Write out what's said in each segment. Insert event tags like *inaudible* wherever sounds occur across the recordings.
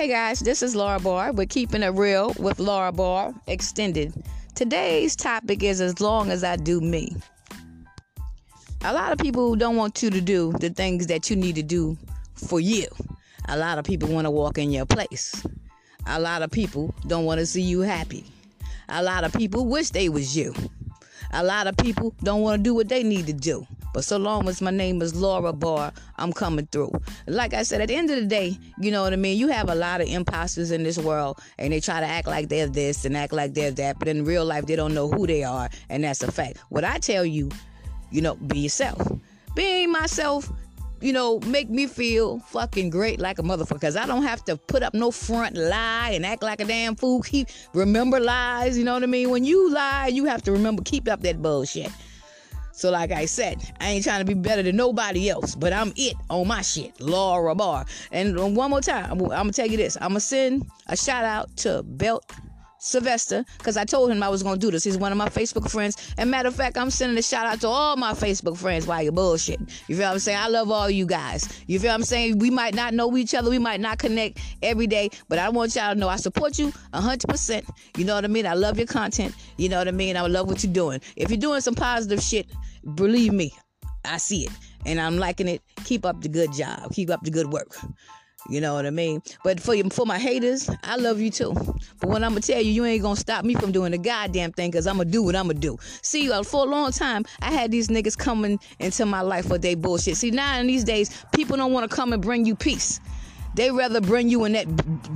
Hey guys, this is Laura Barr. We're keeping it real with Laura Barr Extended. Today's topic is as long as I do me. A lot of people don't want you to do the things that you need to do for you. A lot of people want to walk in your place. A lot of people don't want to see you happy. A lot of people wish they was you. A lot of people don't want to do what they need to do. But so long as my name is Laura Barr, I'm coming through. Like I said, at the end of the day, you know what I mean? You have a lot of imposters in this world, and they try to act like they're this and act like they're that, but in real life, they don't know who they are, and that's a fact. What I tell you, you know, be yourself. Being myself you know, make me feel fucking great like a motherfucker. Cause I don't have to put up no front lie and act like a damn fool. Keep remember lies, you know what I mean? When you lie, you have to remember keep up that bullshit. So, like I said, I ain't trying to be better than nobody else, but I'm it on my shit, Laura Barr. And one more time, I'm, gonna tell you this: I'm gonna send a shout out to Belt Sylvester, because I told him I was gonna do this. He's one of my Facebook friends. And matter of fact, I'm sending a shout out to all my Facebook friends while you're bullshit. You feel what I'm saying? I love all you guys. You feel what I'm saying? We might not know each other, we might not connect every day, but I want y'all to know I support you 100%. You know what I mean? I love your content. You know what I mean? I love what you're doing. If you're doing some positive shit, believe me, I see it. And I'm liking it. Keep up the good job. Keep up the good work. You know what I mean? But for you, for my haters, I love you too. But when I'm gonna tell you, you ain't gonna stop me from doing the goddamn thing, cause I'm gonna do what I'm gonna do. See, uh, for a long time, I had these niggas coming into my life for they bullshit. See, now in these days, people don't want to come and bring you peace. They rather bring you in that,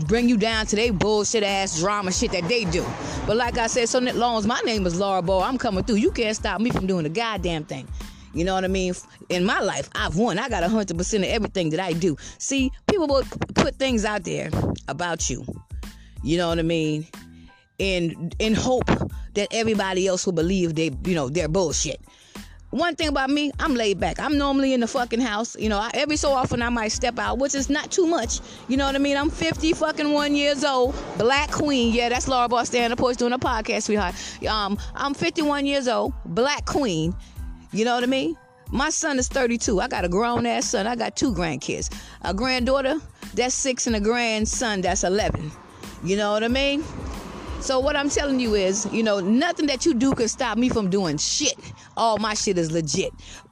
bring you down to their bullshit ass drama shit that they do. But like I said, so long as my name is Laura Barr, I'm coming through. You can't stop me from doing the goddamn thing. You know what I mean? In my life, I've won. I got 100% of everything that I do. See, people will put things out there about you. You know what I mean? In in hope that everybody else will believe they, you know, they're bullshit. One thing about me, I'm laid back. I'm normally in the fucking house. You know, I, every so often I might step out, which is not too much. You know what I mean? I'm 50 fucking one years old, black queen. Yeah, that's Laura Barr standing up, doing a podcast, sweetheart. Um, I'm 51 years old, black queen. You know what I mean? My son is 32. I got a grown ass son. I got two grandkids. A granddaughter that's six and a grandson that's 11. You know what I mean? So what I'm telling you is, you know, nothing that you do can stop me from doing shit. All my shit is legit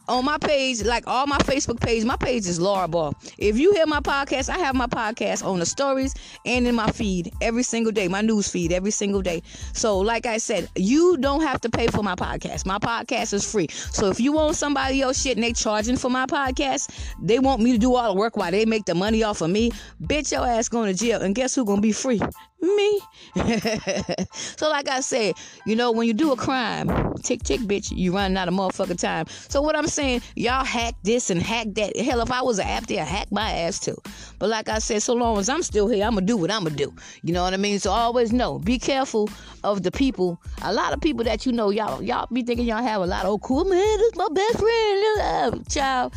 on my page, like all my Facebook page, my page is Laura Barr. If you hear my podcast, I have my podcast on the stories and in my feed every single day, my news feed every single day. So, like I said, you don't have to pay for my podcast. My podcast is free. So, if you want somebody else shit and they charging for my podcast, they want me to do all the work while they make the money off of me. Bitch, your ass going to jail. And guess who gonna be free? Me. *laughs* so, like I said, you know, when you do a crime, tick tick, bitch, you running out of motherfucking time. So, what I'm saying, y'all hack this and hack that. Hell, if I was an app there, hack my ass too. But like I said, so long as I'm still here, I'm gonna do what I'm gonna do. You know what I mean? So always know, be careful of the people. A lot of people that you know, y'all y'all be thinking y'all have a lot of oh cool man, this my best friend, um, child.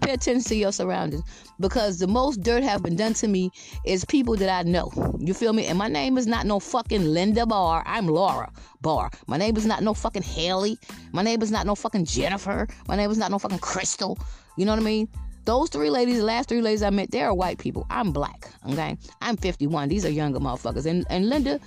Pay attention to your surroundings because the most dirt have been done to me is people that I know. You feel me? And my name is not no fucking Linda Barr. I'm Laura Barr. My name is not no fucking Haley. My name is not no fucking Jennifer. My name is not no fucking Crystal. You know what I mean? Those three ladies, the last three ladies I met, they are white people. I'm black. Okay, I'm 51. These are younger motherfuckers. And and Linda,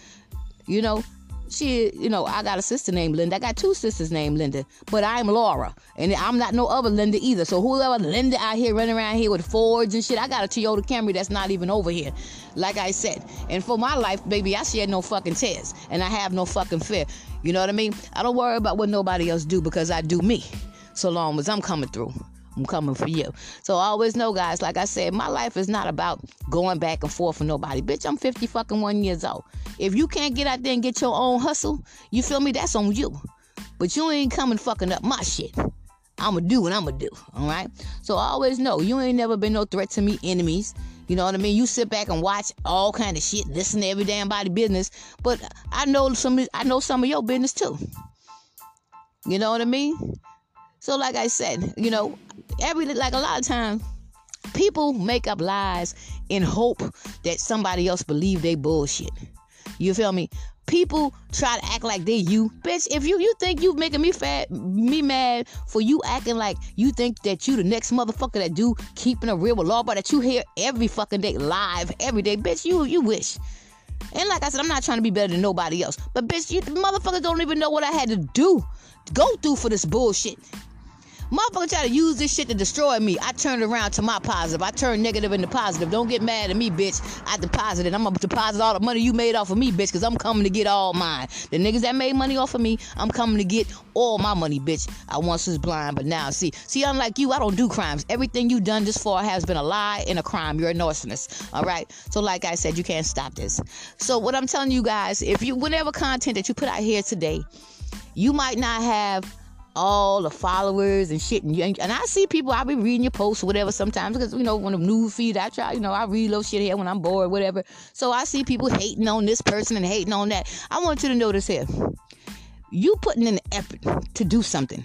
you know, she, you know, I got a sister named Linda. I got two sisters named Linda, but I'm Laura, and I'm not no other Linda either. So whoever Linda out here running around here with Fords and shit, I got a Toyota Camry that's not even over here. Like I said, and for my life, baby, I shed no fucking tears, and I have no fucking fear. You know what I mean? I don't worry about what nobody else do because I do me. So long as I'm coming through. I'm coming for you. So always know, guys, like I said, my life is not about going back and forth for nobody. Bitch, I'm 50 fucking one years old. If you can't get out there and get your own hustle, you feel me? That's on you. But you ain't coming fucking up my shit. I'ma do what I'ma do. All right. So always know you ain't never been no threat to me, enemies. You know what I mean? You sit back and watch all kind of shit, listen to every damn body business. But I know some. I know some of your business too. You know what I mean? So, like I said, you know, every like a lot of times, people make up lies in hope that somebody else believe they bullshit. You feel me? people try to act like they you, bitch. If you you think you making me fat, me mad for you acting like you think that you the next motherfucker that do keeping a real with law, but that you hear every fucking day live every day, bitch. You you wish. And like I said, I'm not trying to be better than nobody else, but bitch, you motherfuckers don't even know what I had to do, go through for this bullshit. Motherfucker try to use this shit to destroy me. I turned around to my positive. I turned negative into positive. Don't get mad at me, bitch. I deposited. I'm gonna deposit all the money you made off of me, bitch, because I'm coming to get all mine. The niggas that made money off of me, I'm coming to get all my money, bitch. I once was blind, but now see. See, unlike you, I don't do crimes. Everything you've done this far has been a lie and a crime. You're a narcissist. All right. So, like I said, you can't stop this. So, what I'm telling you guys, if you whatever content that you put out here today, you might not have all the followers and shit. And, you, and I see people, I'll be reading your posts or whatever sometimes because, you know, when the news feed, I try, you know, I read little shit here when I'm bored, whatever. So I see people hating on this person and hating on that. I want you to notice here. You putting in the effort to do something.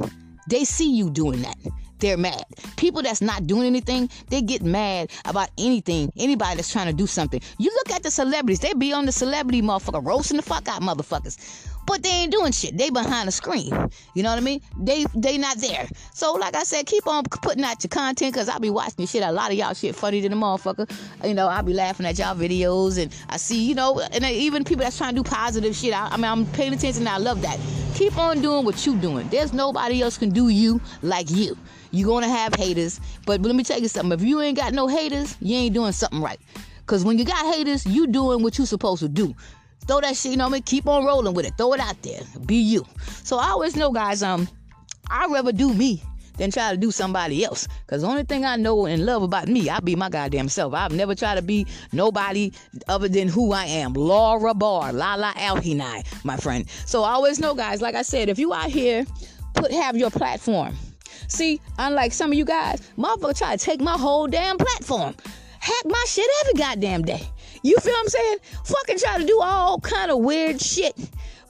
They see you doing that they're mad. People that's not doing anything, they get mad about anything. Anybody that's trying to do something. You look at the celebrities, they be on the celebrity motherfucker, roasting the fuck out motherfuckers but they ain't doing shit. They behind the screen. You know what I mean? They they not there. So like I said, keep on putting out your content because I'll be watching shit. A lot of y'all shit funny than a motherfucker. You know, I'll be laughing at y'all videos and I see, you know, and even people that's trying to do positive shit. I, I mean, I'm paying attention and I love that. Keep on doing what you doing. There's nobody else can do you like you. You're gonna have haters, but, but let me tell you something. If you ain't got no haters, you ain't doing something right. Cause when you got haters, you doing what you supposed to do. Throw that shit, you know what I mean? Keep on rolling with it. Throw it out there. Be you. So I always know, guys, um, I'd rather do me than try to do somebody else. Cause the only thing I know and love about me, I be my goddamn self. I've never tried to be nobody other than who I am. Laura Barr, Lala Alhinai, my friend. So I always know, guys, like I said, if you out here, put have your platform. See, unlike some of you guys, motherfucker try to take my whole damn platform. Hack my shit every goddamn day. You feel what I'm saying? Fucking try to do all kind of weird shit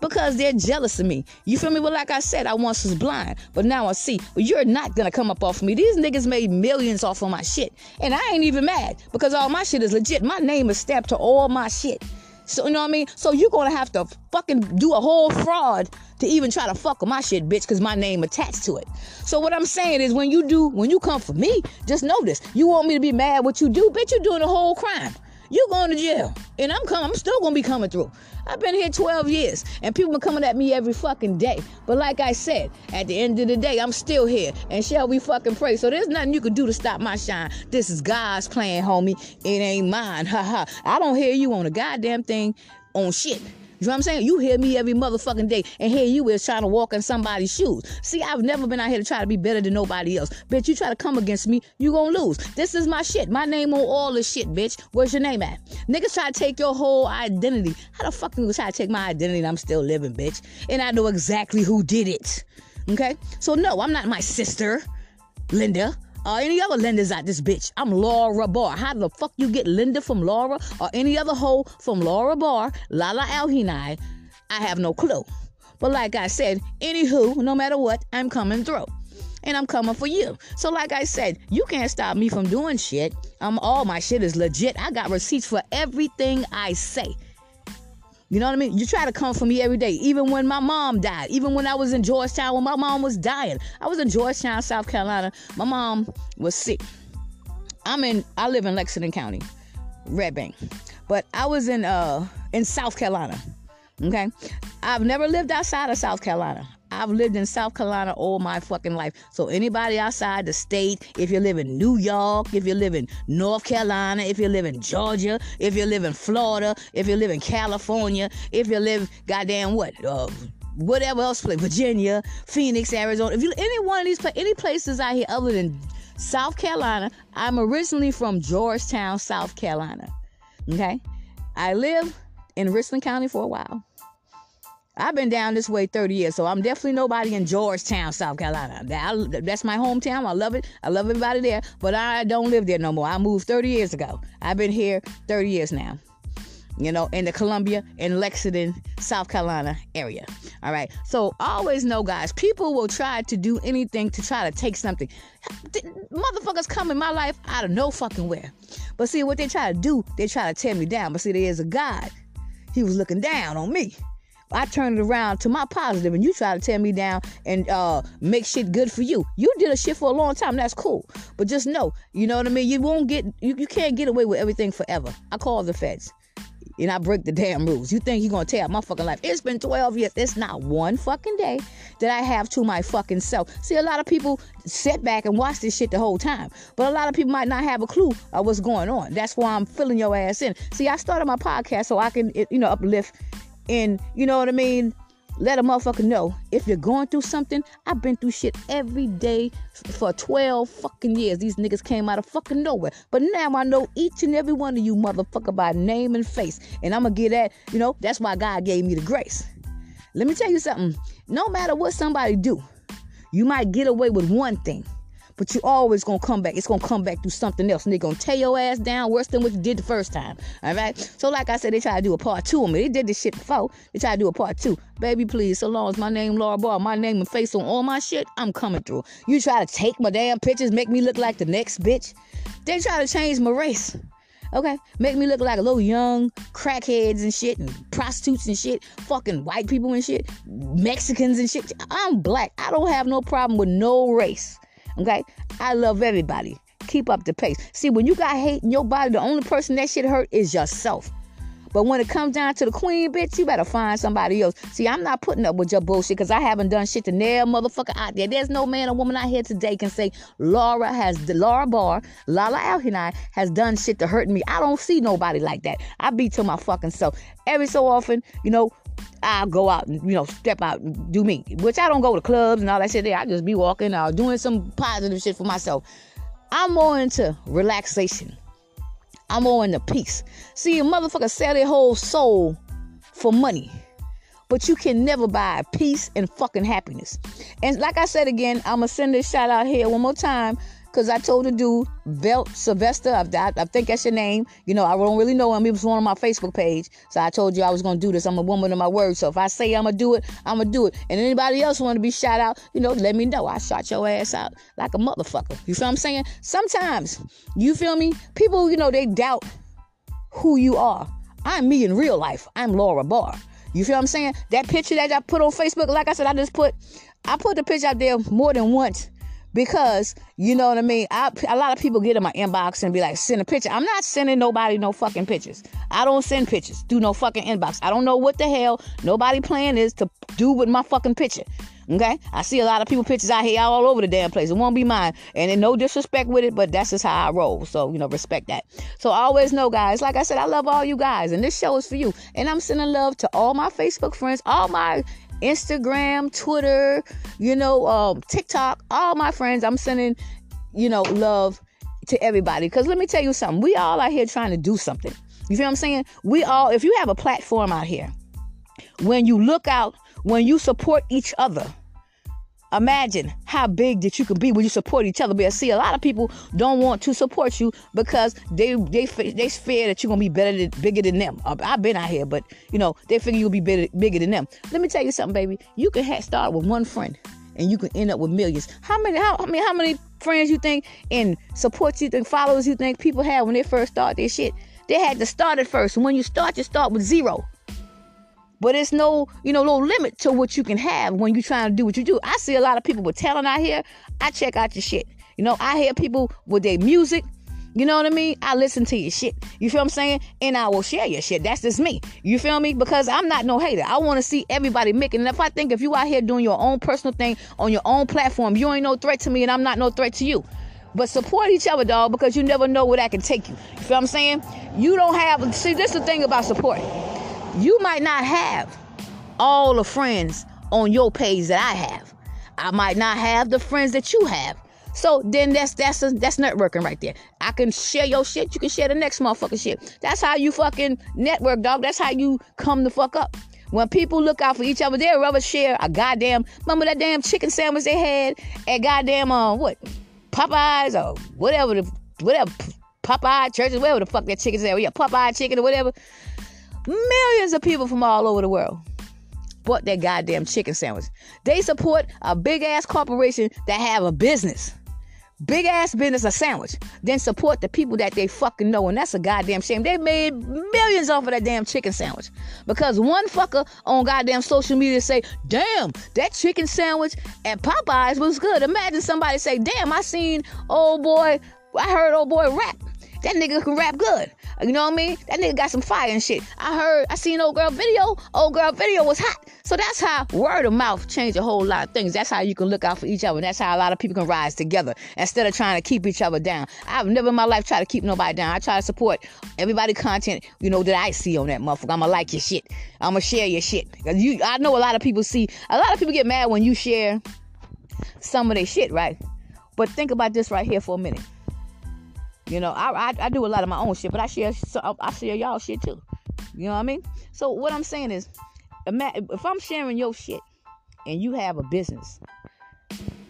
because they're jealous of me. You feel me? Well, like I said, I once was blind, but now I see. Well, you're not gonna come up off of me. These niggas made millions off of my shit, and I ain't even mad because all my shit is legit. My name is stamped to all my shit. So you know what I mean? So you're gonna have to fucking do a whole fraud to even try to fuck with my shit, bitch, because my name attached to it. So what I'm saying is when you do, when you come for me, just know this. You want me to be mad what you do, bitch, you're doing a whole crime you going to jail. And I'm coming, I'm still gonna be coming through. I've been here 12 years and people been coming at me every fucking day. But like I said, at the end of the day, I'm still here. And shall we fucking pray? So there's nothing you can do to stop my shine. This is God's plan, homie. It ain't mine. Ha ha. I don't hear you on a goddamn thing on shit. You know what I'm saying? You hear me every motherfucking day, and here you is trying to walk in somebody's shoes. See, I've never been out here to try to be better than nobody else. Bitch, you try to come against me, you gonna lose. This is my shit. My name on all this shit, bitch. Where's your name at? Niggas try to take your whole identity. How the fuck you try to take my identity and I'm still living, bitch? And I know exactly who did it. Okay? So no, I'm not my sister, Linda or any other Lindas out this bitch. I'm Laura Barr. How the fuck you get Linda from Laura or any other hoe from Laura Barr, Lala Alhinai? I have no clue. But like I said, anywho, no matter what, I'm coming through. And I'm coming for you. So like I said, you can't stop me from doing shit. I'm all my shit is legit. I got receipts for everything I say. You know what I mean? You try to come for me every day. Even when my mom died, even when I was in Georgetown, when my mom was dying. I was in Georgetown, South Carolina. My mom was sick. I'm in I live in Lexington County, Red Bank. But I was in uh in South Carolina. Okay? I've never lived outside of South Carolina. I've lived in South Carolina all my fucking life. So anybody outside the state, if you live in New York, if you live in North Carolina, if you live in Georgia, if you live in Florida, if you live in California, if you live goddamn what, uh, whatever else place, Virginia, Phoenix, Arizona, if you any one of these any places out here other than South Carolina, I'm originally from Georgetown, South Carolina. Okay, I live in Richland County for a while. I've been down this way 30 years, so I'm definitely nobody in Georgetown, South Carolina. That, that's my hometown. I love it. I love everybody there, but I don't live there no more. I moved 30 years ago. I've been here 30 years now. You know, in the Columbia and Lexington, South Carolina area. All right. So always know, guys, people will try to do anything to try to take something. Motherfuckers come in my life out of no fucking where. But see, what they try to do, they try to tear me down. But see, there is a God. He was looking down on me. I turn it around to my positive, and you try to tear me down and uh, make shit good for you. You did a shit for a long time. That's cool, but just know, you know what I mean. You won't get, you, you can't get away with everything forever. I call the feds and I break the damn rules. You think you're gonna tear my fucking life? It's been 12 years. It's not one fucking day that I have to my fucking self. See, a lot of people sit back and watch this shit the whole time, but a lot of people might not have a clue of what's going on. That's why I'm filling your ass in. See, I started my podcast so I can, you know, uplift and you know what I mean let a motherfucker know if you're going through something. I've been through shit every day for 12 fucking years. These niggas came out of fucking nowhere. But now I know each and every one of you motherfucker by name and face. And I'm gonna get that, you know, that's why God gave me the grace. Let me tell you something. No matter what somebody do, you might get away with one thing. But you always gonna come back. It's gonna come back through something else. And they gonna tear your ass down worse than what you did the first time. All right. So like I said, they try to do a part two on me. They did this shit before. They try to do a part two. Baby, please. So long as my name Laura Barr, my name and face on all my shit, I'm coming through. You try to take my damn pictures, make me look like the next bitch. They try to change my race. Okay, make me look like a little young crackheads and shit, and prostitutes and shit, fucking white people and shit, Mexicans and shit. I'm black. I don't have no problem with no race. Okay? I love everybody. Keep up the pace. See, when you got hate in your body, the only person that shit hurt is yourself. But when it comes down to the queen, bitch, you better find somebody else. See, I'm not putting up with your bullshit because I haven't done shit to nail motherfucker out there. There's no man or woman out here today can say Laura has Laura Barr, Lala Alhinai has done shit to hurt me. I don't see nobody like that. I be to my fucking self. Every so often, you know, I'll go out and, you know, step out and do me. Which I don't go to clubs and all that shit there. I just be walking out doing some positive shit for myself. I'm more into relaxation. I'm more into peace. See, a motherfucker sell their whole soul for money. But you can never buy peace and fucking happiness. And like I said again, I'm gonna send this shout out here one more time because I told the dude, Belt Sylvester, I, I, I, think that's your name. You know, I don't really know him. He was one on my Facebook page. So I told you I was going to do this. I'm a woman of my word. So if I say I'm going to do it, I'm going to do it. And anybody else want to be shot out, you know, let me know. I shot your ass out like a motherfucker. You feel what I'm saying? Sometimes, you feel me? People, you know, they doubt who you are. I'm me in real life. I'm Laura Barr. You feel what I'm saying? That picture that I put on Facebook, like I said, I just put, I put the picture out there more than once because you know what I mean. I, a lot of people get in my inbox and be like, "Send a picture." I'm not sending nobody no fucking pictures. I don't send pictures. Do no fucking inbox. I don't know what the hell nobody plan is to do with my fucking picture. Okay, I see a lot of people pictures out here all over the damn place. It won't be mine, and then no disrespect with it, but that's just how I roll. So you know, respect that. So always know, guys. Like I said, I love all you guys, and this show is for you. And I'm sending love to all my Facebook friends, all my Instagram, Twitter, you know, um, TikTok, all my friends. I'm sending, you know, love to everybody. Because let me tell you something. We all out here trying to do something. You feel what I'm saying? We all, if you have a platform out here, when you look out, when you support each other, Imagine how big that you could be when you support each other. Because see, a lot of people don't want to support you because they they they fear that you're gonna be better than bigger than them. Uh, I've been out here, but you know they figure you'll be bigger, bigger than them. Let me tell you something, baby. You can start with one friend, and you can end up with millions. How many? How I mean, how many friends you think and supports you think followers you think people have when they first start their shit? They had to start it first. And when you start, you start with zero. But it's no, you know, no limit to what you can have when you're trying to do what you do. I see a lot of people with talent out here. I check out your shit. You know, I hear people with their music. You know what I mean? I listen to your shit. You feel I'm saying? And I will share your shit. That's just me. You feel me? Because I'm not no hater. I want to see everybody making. And if I think if you out here doing your own personal thing on your own platform, you ain't no threat to me and I'm not no threat to you. But support each other, dog, because you never know where that can take you. You feel what I'm saying? You don't have, see, this is the thing about support you might not have all the friends on your page that I have. I might not have the friends that you have. So then that's that's a, that's networking right there. I can share your shit, you can share the next motherfucker shit. That's how you fucking network, dog. That's how you come the fuck up. When people look out for each other, they'll rather share a goddamn remember that damn chicken sandwich they had at goddamn uh what Popeyes or whatever the whatever Popeye churches, whatever the fuck that chicken sandwich, yeah, Popeye chicken or whatever. Millions of people from all over the world bought that goddamn chicken sandwich. They support a big ass corporation that have a business. big ass business a sandwich, then support the people that they fucking know. And that's a goddamn shame. They made millions off of that damn chicken sandwich. Because one fucker on goddamn social media say, damn, that chicken sandwich at Popeyes was good. Imagine somebody say, damn, I seen old boy, I heard old boy rap. That nigga can rap good. You know what I mean? That nigga got some fire and shit. I heard, I seen old girl video. Old girl video was hot. So that's how word of mouth changed a whole lot of things. That's how you can look out for each other. That's how a lot of people can rise together instead of trying to keep each other down. I've never in my life tried to keep nobody down. I try to support everybody content, you know, that I see on that motherfucker. I'ma like your shit. I'ma share your shit. You, I know a lot of people see, a lot of people get mad when you share some of their shit, right? But think about this right here for a minute. You know, I, I, I do a lot of my own shit, but I share so I share y'all shit too. You know what I mean? So what I'm saying is, if I'm sharing your shit and you have a business,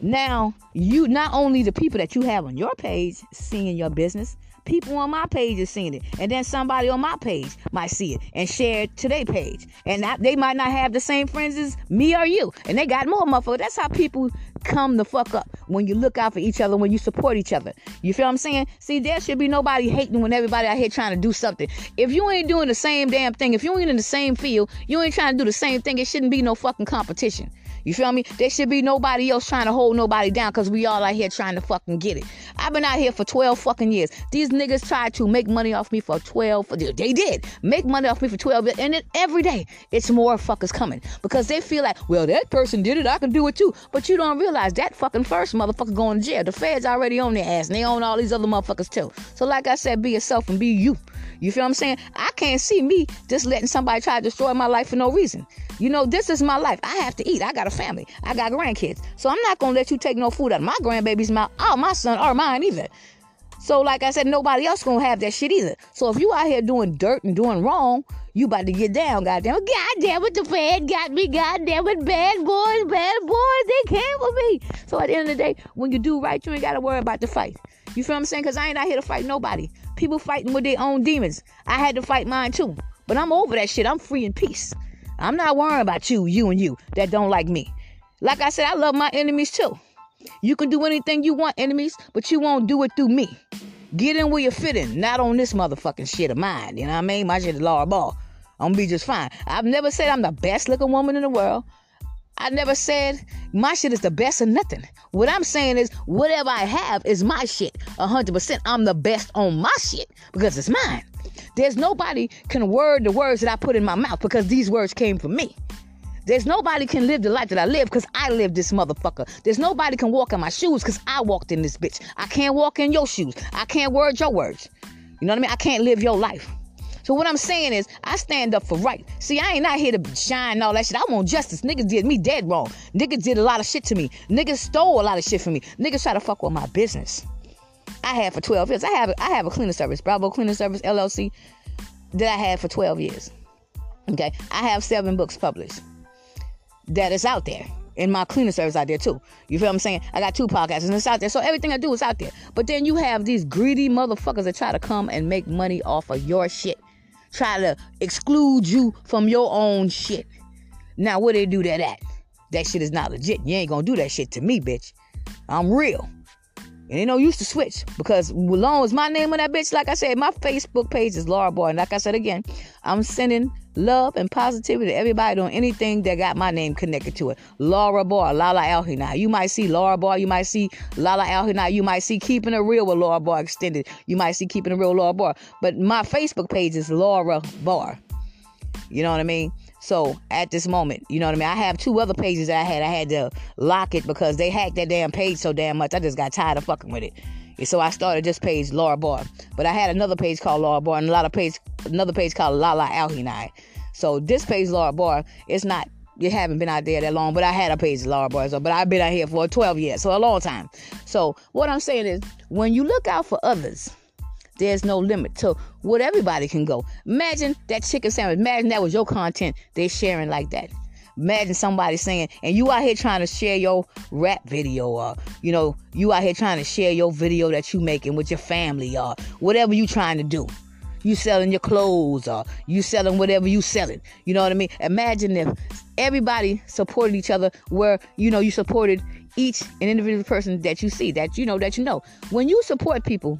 now you not only the people that you have on your page seeing your business, people on my page is seeing it, and then somebody on my page might see it and share it to their page, and they might not have the same friends as me or you, and they got more motherfuckers. That's how people come the fuck up when you look out for each other, when you support each other. You feel what I'm saying? See, there should be nobody hating when everybody out here trying to do something. If you ain't doing the same damn thing, if you ain't in the same field, you ain't trying to do the same thing, it shouldn't be no fucking competition. You feel me? There should be nobody else trying to hold nobody down because we all out here trying to fucking get it. I've been out here for 12 fucking years. These niggas tried to make money off me for 12. They did make money off me for 12 years. And then every day, it's more fuckers coming because they feel like, well, that person did it. I can do it too. But you don't realize that fucking first motherfucker going to jail. The feds already on their ass and they own all these other motherfuckers too. So, like I said, be yourself and be you. You feel what I'm saying? I can't see me just letting somebody try to destroy my life for no reason. You know, this is my life. I have to eat. I got a family. I got grandkids. So I'm not gonna let you take no food out of my grandbaby's mouth, or my son, or mine either. So, like I said, nobody else gonna have that shit either. So if you out here doing dirt and doing wrong, you about to get down, goddamn. Goddamn it, the Fed got me, goddamn it, bad boys, bad boys, they came for me. So at the end of the day, when you do right, you ain't gotta worry about the fight. You feel what I'm saying? Cause I ain't out here to fight nobody. People fighting with their own demons. I had to fight mine too. But I'm over that shit. I'm free in peace. I'm not worrying about you, you and you that don't like me. Like I said, I love my enemies too. You can do anything you want, enemies, but you won't do it through me. Get in where you fit in, not on this motherfucking shit of mine. You know what I mean? My shit is Laura Barr. I'm gonna be just fine. I've never said I'm the best looking woman in the world. I never said my shit is the best of nothing. What I'm saying is, whatever I have is my shit. 100%. I'm the best on my shit because it's mine. There's nobody can word the words that I put in my mouth because these words came from me. There's nobody can live the life that I live because I live this motherfucker. There's nobody can walk in my shoes because I walked in this bitch. I can't walk in your shoes. I can't word your words. You know what I mean? I can't live your life. So what I'm saying is, I stand up for right. See, I ain't not here to shine all that shit. I want justice. Niggas did me dead wrong. Niggas did a lot of shit to me. Niggas stole a lot of shit from me. Niggas try to fuck with my business. I had for 12 years. I have I have a cleaning service, Bravo Cleaning Service LLC, that I had for 12 years. Okay, I have seven books published that is out there. And my cleaning service out there too. You feel what I'm saying? I got two podcasts and it's out there. So everything I do is out there. But then you have these greedy motherfuckers that try to come and make money off of your shit try to exclude you from your own shit. Now, where they do that at? That shit is not legit. You ain't gonna do that shit to me, bitch. I'm real. And ain't no use to switch because long as my name on that bitch, like I said, my Facebook page is Laura Boy. And like I said again, I'm sending love and positivity to everybody doing anything that got my name connected to it. Laura Barr, Lala Alhina. You might see Laura Barr, you might see Lala Alhina, you might see Keeping It Real with Laura Barr Extended. You might see Keeping It Real Laura Barr. But my Facebook page is Laura Barr. You know what I mean? So at this moment, you know what I mean? I have two other pages that I had. I had to lock it because they hacked that damn page so damn much. I just got tired of fucking with it. And so I started this page, Laura Barr. But I had another page called Laura Barr and a lot of page another page called Lala Alhinai. So this page Laura Barr, it's not you haven't been out there that long, but I had a page Laura Barr, so but I've been out here for 12 years, so a long time. So what I'm saying is when you look out for others, there's no limit to what everybody can go. Imagine that chicken sandwich. Imagine that was your content they're sharing like that. Imagine somebody saying, and you out here trying to share your rap video, or you know, you out here trying to share your video that you making with your family, or whatever you trying to do. you selling your clothes or you selling whatever you selling. You know what I mean? Imagine if everybody supported each other where, you know, you supported each an individual person that you see, that you know, that you know. When you support people,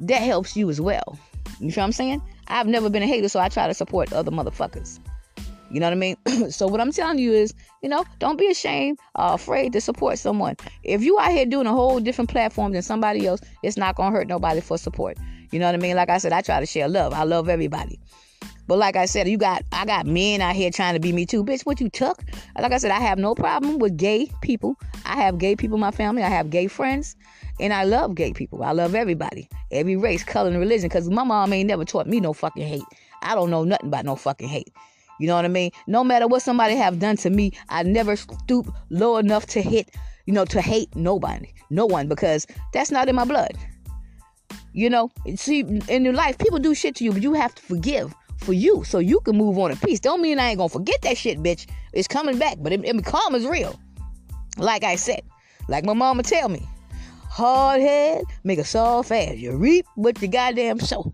that helps you as well. You feel what I'm saying? I've never been a hater, so I try to support other motherfuckers. You know what I mean? *clears throat* so what I'm telling you is, you know, don't be ashamed or afraid to support someone. If you out here doing a whole different platform than somebody else, it's not gonna hurt nobody for support. You know what I mean? Like I said, I try to share love. I love everybody. But like I said, you got I got men out here trying to be me too. Bitch, what you took? Like I said, I have no problem with gay people. I have gay people in my family. I have gay friends. And I love gay people. I love everybody. Every race, color, and religion. Cause my mom ain't never taught me no fucking hate. I don't know nothing about no fucking hate. You know what I mean? No matter what somebody have done to me, I never stoop low enough to hit, you know, to hate nobody, no one, because that's not in my blood. You know, see, in your life, people do shit to you, but you have to forgive for you so you can move on in peace. Don't mean I ain't gonna forget that shit, bitch. It's coming back, but it, it karma's real. Like I said, like my mama tell me, hard head make a soft ass. You reap what you goddamn sow.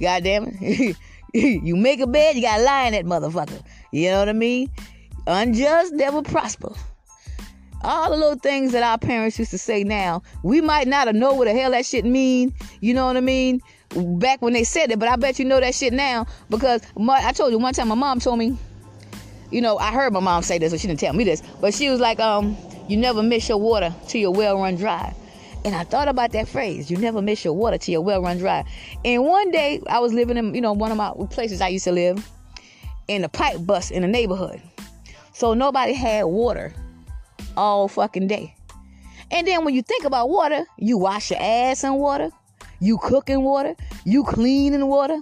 Goddamn it. *laughs* you make a bed, you gotta lie in that motherfucker. You know what I mean? Unjust never prosper. All the little things that our parents used to say now, we might not have know what the hell that shit mean. You know what I mean? Back when they said it, but I bet you know that shit now because my, I told you one time my mom told me, you know, I heard my mom say this, but she didn't tell me this, but she was like, um, you never miss your water till your well run dry. And I thought about that phrase, you never miss your water till your well run dry. And one day I was living in, you know, one of my places I used to live, in a pipe bust in the neighborhood. So nobody had water all fucking day. And then when you think about water, you wash your ass in water, you cook in water, you clean in water.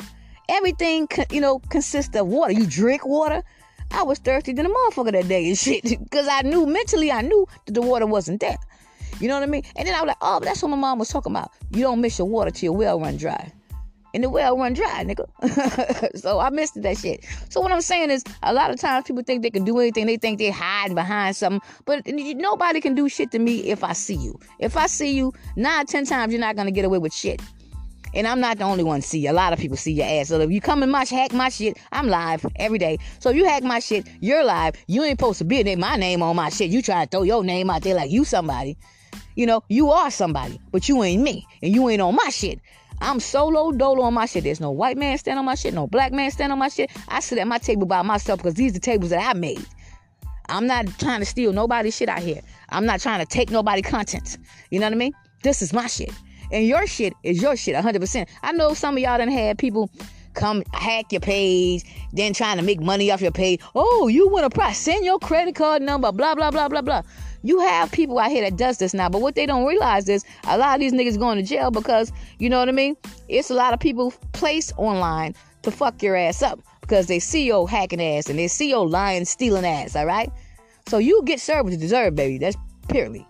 Everything, you know, consists of water. You drink water. I was thirsty than a motherfucker that day and *laughs* shit. Because I knew, mentally, I knew that the water wasn't there. You know what I mean? And then I was like, oh, that's what my mom was talking about. You don't miss your water till your well run dry. And the well run dry, nigga. *laughs* so I missed that shit. So what I'm saying is, a lot of times people think they can do anything. They think they're hiding behind something. But nobody can do shit to me if I see you. If I see you, nine, ten times, you're not gonna get away with shit. And I'm not the only one to see you. A lot of people see your ass. So if you come in my hack my shit, I'm live every day. So if you hack my shit, you're live. You ain't supposed to be in my name on my shit. You try to throw your name out there like you somebody. You know, you are somebody, but you ain't me, and you ain't on my shit. I'm solo dolo on my shit. There's no white man stand on my shit, no black man stand on my shit. I sit at my table by myself because these are the tables that I made. I'm not trying to steal nobody's shit out here. I'm not trying to take nobody content. You know what I mean? This is my shit. And your shit is your shit 100%. I know some of y'all done had people come hack your page, then trying to make money off your page. Oh, you want to price? Send your credit card number, blah, blah, blah, blah, blah. You have people out here that does this now, but what they don't realize is a lot of these niggas going to jail because you know what I mean. It's a lot of people placed online to fuck your ass up because they see your hacking ass and they see your lying, stealing ass. All right, so you get served what you deserve, baby. That's purely.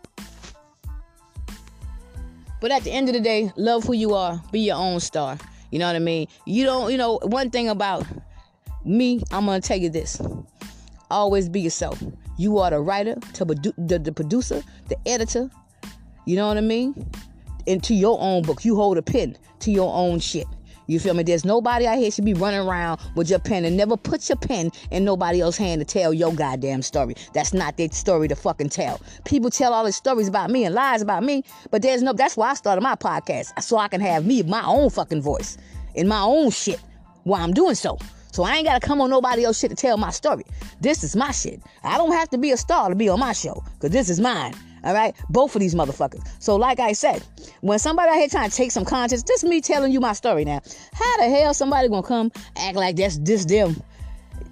But at the end of the day, love who you are. Be your own star. You know what I mean? You don't, you know, one thing about me, I'm going to tell you this. Always be yourself. You are the writer, to produ- the, the producer, the editor. You know what I mean? Into your own book. You hold a pen to your own shit. You feel me? There's nobody out here should be running around with your pen and never put your pen in nobody else's hand to tell your goddamn story. That's not their story to fucking tell. People tell all these stories about me and lies about me, but there's no. That's why I started my podcast so I can have me my own fucking voice in my own shit while I'm doing so. So I ain't gotta come on nobody else shit to tell my story. This is my shit. I don't have to be a star to be on my show, cause this is mine. All right, both of these motherfuckers. So, like I said, when somebody out here trying to take some content, this me telling you my story now. How the hell somebody gonna come act like that's this them?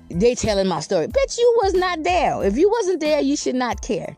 They telling my story. Bitch, you was not there. If you wasn't there, you should not care.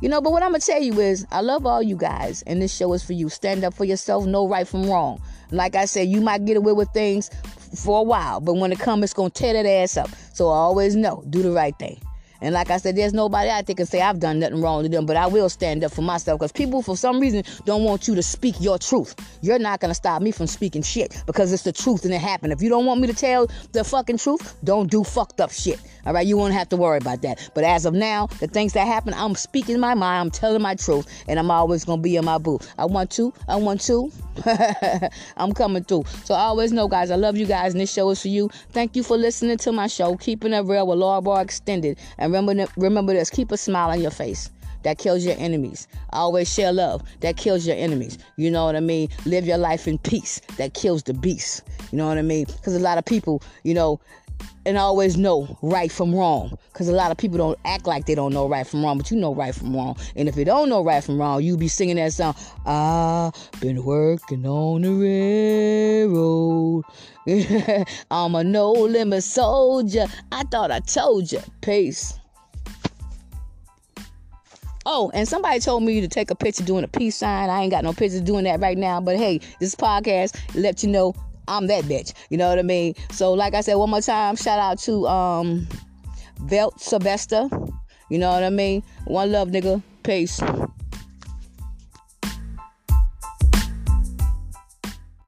You know, but what I'm gonna tell you is, I love all you guys, and this show is for you. Stand up for yourself, know right from wrong. Like I said, you might get away with things for a while, but when it comes, it's gonna tear that ass up. So I always know, do the right thing. And like I said, there's nobody out there can say I've done nothing wrong to them, but I will stand up for myself because people, for some reason, don't want you to speak your truth. You're not gonna stop me from speaking shit because it's the truth and it happened. If you don't want me to tell the fucking truth, don't do fucked up shit. All right, you won't have to worry about that. But as of now, the things that happen, I'm speaking my mind, I'm telling my truth, and I'm always gonna be in my booth. I want to, I want to. *laughs* I'm coming through. So I always know, guys, I love you guys, and this show is for you. Thank you for listening to my show, Keeping It Real with Laura Barr Extended. And remember, remember this: keep a smile on your face that kills your enemies. Always share love that kills your enemies. You know what I mean? Live your life in peace that kills the beast. You know what I mean? Because a lot of people, you know, and always know right from wrong. Because a lot of people don't act like they don't know right from wrong, but you know right from wrong. And if you don't know right from wrong, you be singing that song, I've been working on the railroad. *laughs* I'm a no limit soldier. I thought I told you. Peace. Oh, and somebody told me to take a picture doing a peace sign. I ain't got no pictures doing that right now, but hey, this podcast let you know I'm that bitch. You know what I mean? So, like I said, one more time, shout out to um Belt Sylvester. You know what I mean? One love, nigga. Peace.